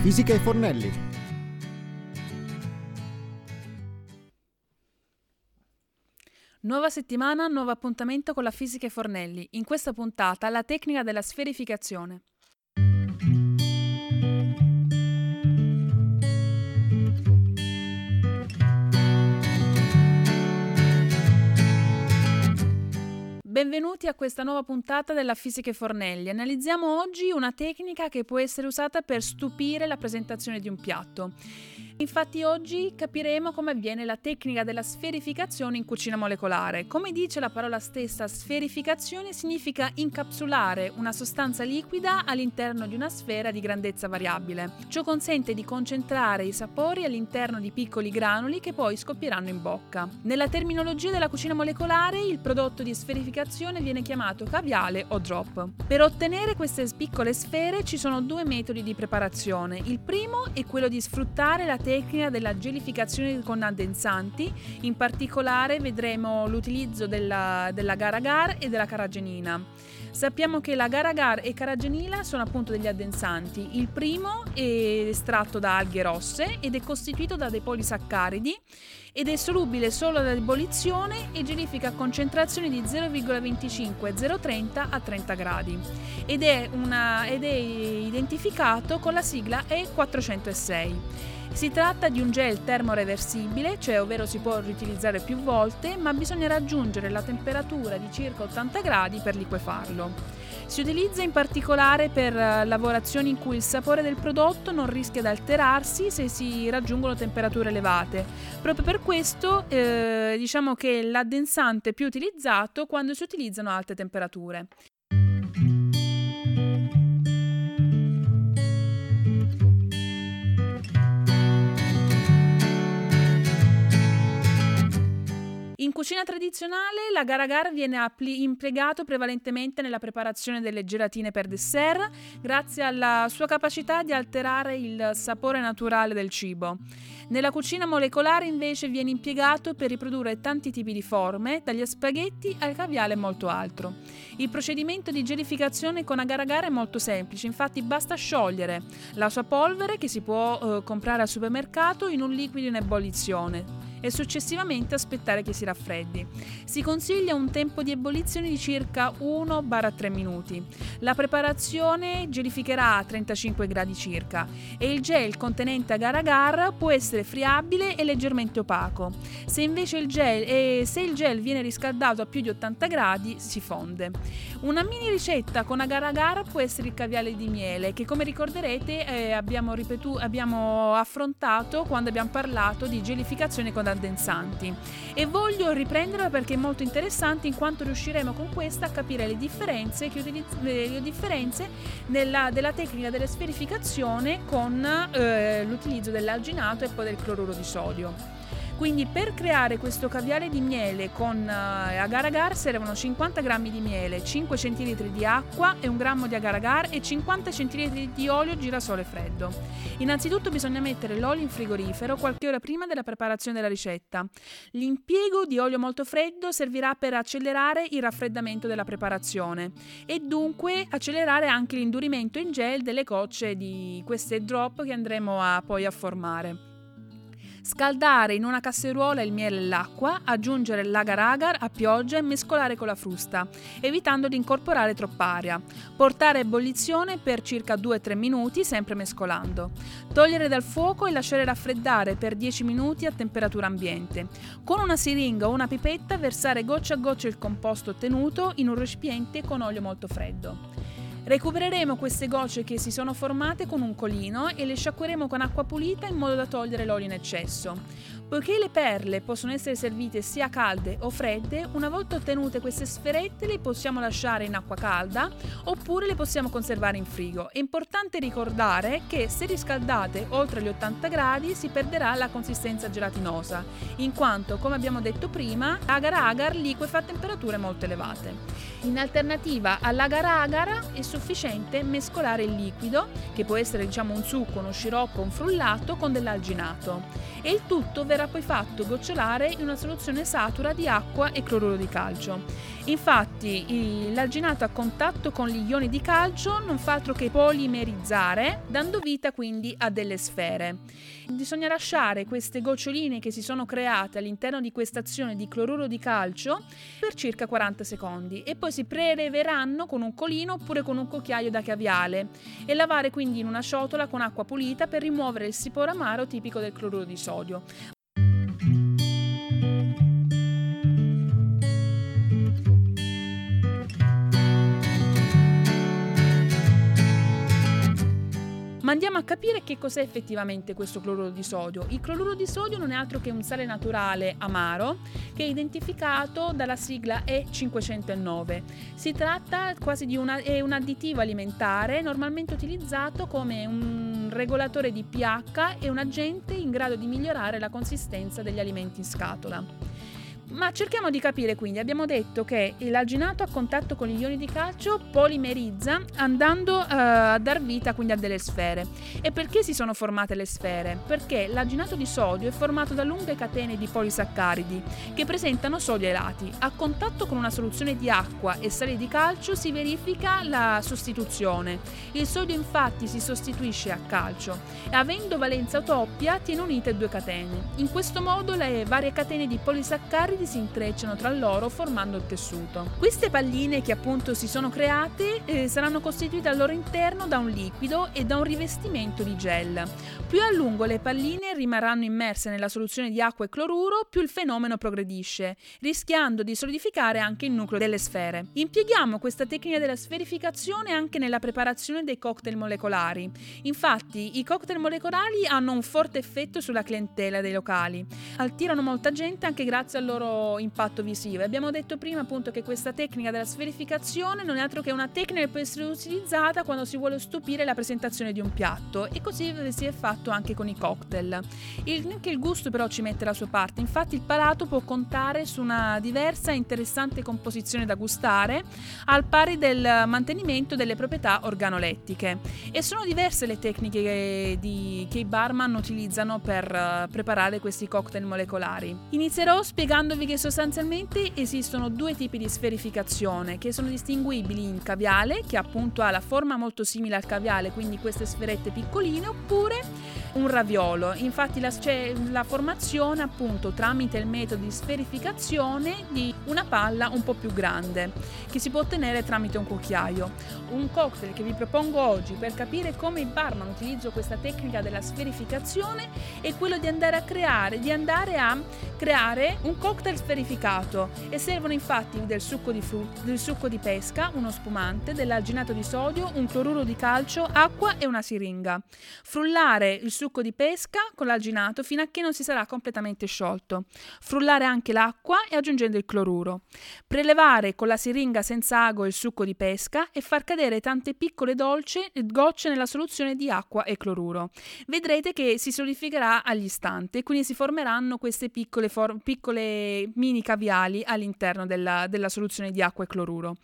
fisica e Fornelli. Nuova settimana, nuovo appuntamento con la fisica e Fornelli. In questa puntata la tecnica della sferificazione. Benvenuti a questa nuova puntata della Fisica e Fornelli. Analizziamo oggi una tecnica che può essere usata per stupire la presentazione di un piatto. Infatti oggi capiremo come avviene la tecnica della sferificazione in cucina molecolare. Come dice la parola stessa, sferificazione significa incapsulare una sostanza liquida all'interno di una sfera di grandezza variabile. Ciò consente di concentrare i sapori all'interno di piccoli granuli che poi scoppieranno in bocca. Nella terminologia della cucina molecolare, il prodotto di sferificazione viene chiamato caviale o drop. Per ottenere queste piccole sfere ci sono due metodi di preparazione. Il primo è quello di sfruttare la tecnica della gelificazione con addensanti, in particolare vedremo l'utilizzo della, dell'agar-agar e della caragenina. Sappiamo che l'agar-agar e caragenina sono appunto degli addensanti. Il primo è estratto da alghe rosse ed è costituito da dei polisaccaridi ed è solubile solo ad ebollizione e gelifica a concentrazioni di 0,25-0,30 a 30 gradi ed è, una, ed è identificato con la sigla E406. Si tratta di un gel termoreversibile, cioè ovvero si può riutilizzare più volte, ma bisogna raggiungere la temperatura di circa 80 gradi per liquefarlo. Si utilizza in particolare per eh, lavorazioni in cui il sapore del prodotto non rischia di alterarsi se si raggiungono temperature elevate. Proprio per questo eh, diciamo che è l'addensante più utilizzato quando si utilizzano alte temperature. In cucina tradizionale l'agar-agar viene appli- impiegato prevalentemente nella preparazione delle gelatine per dessert, grazie alla sua capacità di alterare il sapore naturale del cibo. Nella cucina molecolare invece viene impiegato per riprodurre tanti tipi di forme, dagli spaghetti al caviale e molto altro. Il procedimento di gelificazione con agar-agar è molto semplice, infatti basta sciogliere la sua polvere che si può eh, comprare al supermercato in un liquido in ebollizione e successivamente aspettare che si raffreddi. Si consiglia un tempo di ebollizione di circa 1-3 minuti. La preparazione gelificherà a 35 gradi circa e il gel contenente agar-agar può essere friabile e leggermente opaco. Se invece il gel, eh, se il gel viene riscaldato a più di 80 gradi si fonde. Una mini ricetta con agar-agar può essere il caviale di miele che come ricorderete eh, abbiamo, ripetu- abbiamo affrontato quando abbiamo parlato di gelificazione con addensanti e voglio riprenderla perché è molto interessante in quanto riusciremo con questa a capire le differenze, utilizz- le differenze nella, della tecnica della sferificazione con eh, l'utilizzo dell'alginato e poi del cloruro di sodio. Quindi per creare questo caviale di miele con uh, agar-agar servono 50 g di miele, 5 cl di acqua e 1 g di agar-agar e 50 cl di olio girasole freddo. Innanzitutto bisogna mettere l'olio in frigorifero qualche ora prima della preparazione della ricetta. L'impiego di olio molto freddo servirà per accelerare il raffreddamento della preparazione e dunque accelerare anche l'indurimento in gel delle gocce di queste drop che andremo a, poi a formare. Scaldare in una casseruola il miele e l'acqua, aggiungere l'agar-agar a pioggia e mescolare con la frusta, evitando di incorporare troppa aria. Portare a ebollizione per circa 2-3 minuti, sempre mescolando. Togliere dal fuoco e lasciare raffreddare per 10 minuti a temperatura ambiente. Con una siringa o una pipetta versare goccia a goccia il composto ottenuto in un recipiente con olio molto freddo. Recupereremo queste gocce che si sono formate con un colino e le sciacqueremo con acqua pulita in modo da togliere l'olio in eccesso. Poiché le perle possono essere servite sia calde o fredde, una volta ottenute queste sferette le possiamo lasciare in acqua calda oppure le possiamo conservare in frigo. È importante ricordare che se riscaldate oltre gli 80 gradi si perderà la consistenza gelatinosa, in quanto, come abbiamo detto prima, agar-agar liquefa a temperature molto elevate. In alternativa all'agar-agar è sufficiente sufficiente mescolare il liquido, che può essere diciamo un succo, uno sciroppo, un frullato, con dell'alginato e il tutto verrà poi fatto gocciolare in una soluzione satura di acqua e cloruro di calcio. Infatti l'alginato a contatto con gli ioni di calcio non fa altro che polimerizzare, dando vita quindi a delle sfere. Bisogna lasciare queste goccioline che si sono create all'interno di questa azione di cloruro di calcio per circa 40 secondi e poi si preleveranno con un colino oppure con un cucchiaio da caviale e lavare quindi in una ciotola con acqua pulita per rimuovere il siporo amaro tipico del cloruro di sodio. Ma andiamo a capire che cos'è effettivamente questo cloruro di sodio. Il cloruro di sodio non è altro che un sale naturale amaro che è identificato dalla sigla E509. Si tratta quasi di una, un additivo alimentare normalmente utilizzato come un regolatore di pH e un agente in grado di migliorare la consistenza degli alimenti in scatola. Ma cerchiamo di capire quindi, abbiamo detto che l'alginato a contatto con gli ioni di calcio polimerizza andando uh, a dar vita quindi a delle sfere. E perché si sono formate le sfere? Perché l'alginato di sodio è formato da lunghe catene di polisaccaridi che presentano sodio ai lati. A contatto con una soluzione di acqua e sale di calcio si verifica la sostituzione. Il sodio infatti si sostituisce a calcio e avendo valenza doppia tiene unite due catene. In questo modo le varie catene di polisaccaridi solidi si intrecciano tra loro formando il tessuto. Queste palline che appunto si sono create eh, saranno costituite al loro interno da un liquido e da un rivestimento di gel. Più a lungo le palline rimarranno immerse nella soluzione di acqua e cloruro, più il fenomeno progredisce, rischiando di solidificare anche il nucleo delle sfere. Impieghiamo questa tecnica della sferificazione anche nella preparazione dei cocktail molecolari. Infatti, i cocktail molecolari hanno un forte effetto sulla clientela dei locali. Attirano molta gente anche grazie al loro impatto visivo. Abbiamo detto prima appunto che questa tecnica della sferificazione non è altro che una tecnica che può essere utilizzata quando si vuole stupire la presentazione di un piatto e così si è fatto anche con i cocktail. Il, anche il gusto però ci mette la sua parte, infatti il palato può contare su una diversa e interessante composizione da gustare al pari del mantenimento delle proprietà organolettiche. E sono diverse le tecniche che, di, che i barman utilizzano per uh, preparare questi cocktail molecolari. Inizierò spiegando ricordandovi che sostanzialmente esistono due tipi di sferificazione che sono distinguibili in caviale, che appunto ha la forma molto simile al caviale, quindi queste sferette piccoline, oppure un raviolo. Infatti la, c'è la formazione appunto tramite il metodo di sferificazione di una palla un po' più grande che si può ottenere tramite un cucchiaio. Un cocktail che vi propongo oggi per capire come il barman utilizza questa tecnica della sferificazione è quello di andare a creare, di andare a creare un cocktail sferificato e servono infatti del succo di frutta, del succo di pesca, uno spumante, dell'alginato di sodio, un cloruro di calcio, acqua e una siringa. Frullare il succo di pesca con l'alginato fino a che non si sarà completamente sciolto. Frullare anche l'acqua e aggiungendo il cloruro. Prelevare con la siringa senza ago il succo di pesca e far cadere tante piccole dolce, gocce nella soluzione di acqua e cloruro. Vedrete che si solidificherà agli istanti e quindi si formeranno queste piccole, for- piccole mini caviali all'interno della, della soluzione di acqua e cloruro.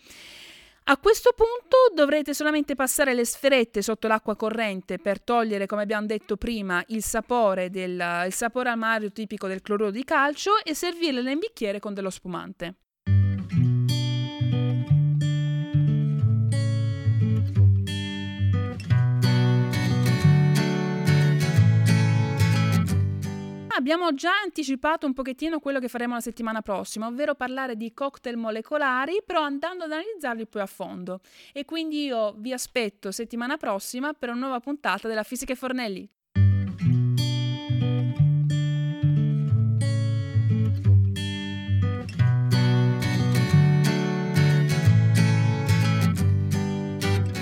A questo punto dovrete solamente passare le sferette sotto l'acqua corrente per togliere, come abbiamo detto prima, il sapore, del, il sapore amario tipico del cloruro di calcio e servirle nel bicchiere con dello spumante. Abbiamo già anticipato un pochettino quello che faremo la settimana prossima, ovvero parlare di cocktail molecolari, però andando ad analizzarli più a fondo. E quindi io vi aspetto settimana prossima per una nuova puntata della Fisica e Fornelli.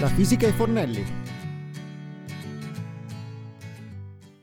La Fisica e Fornelli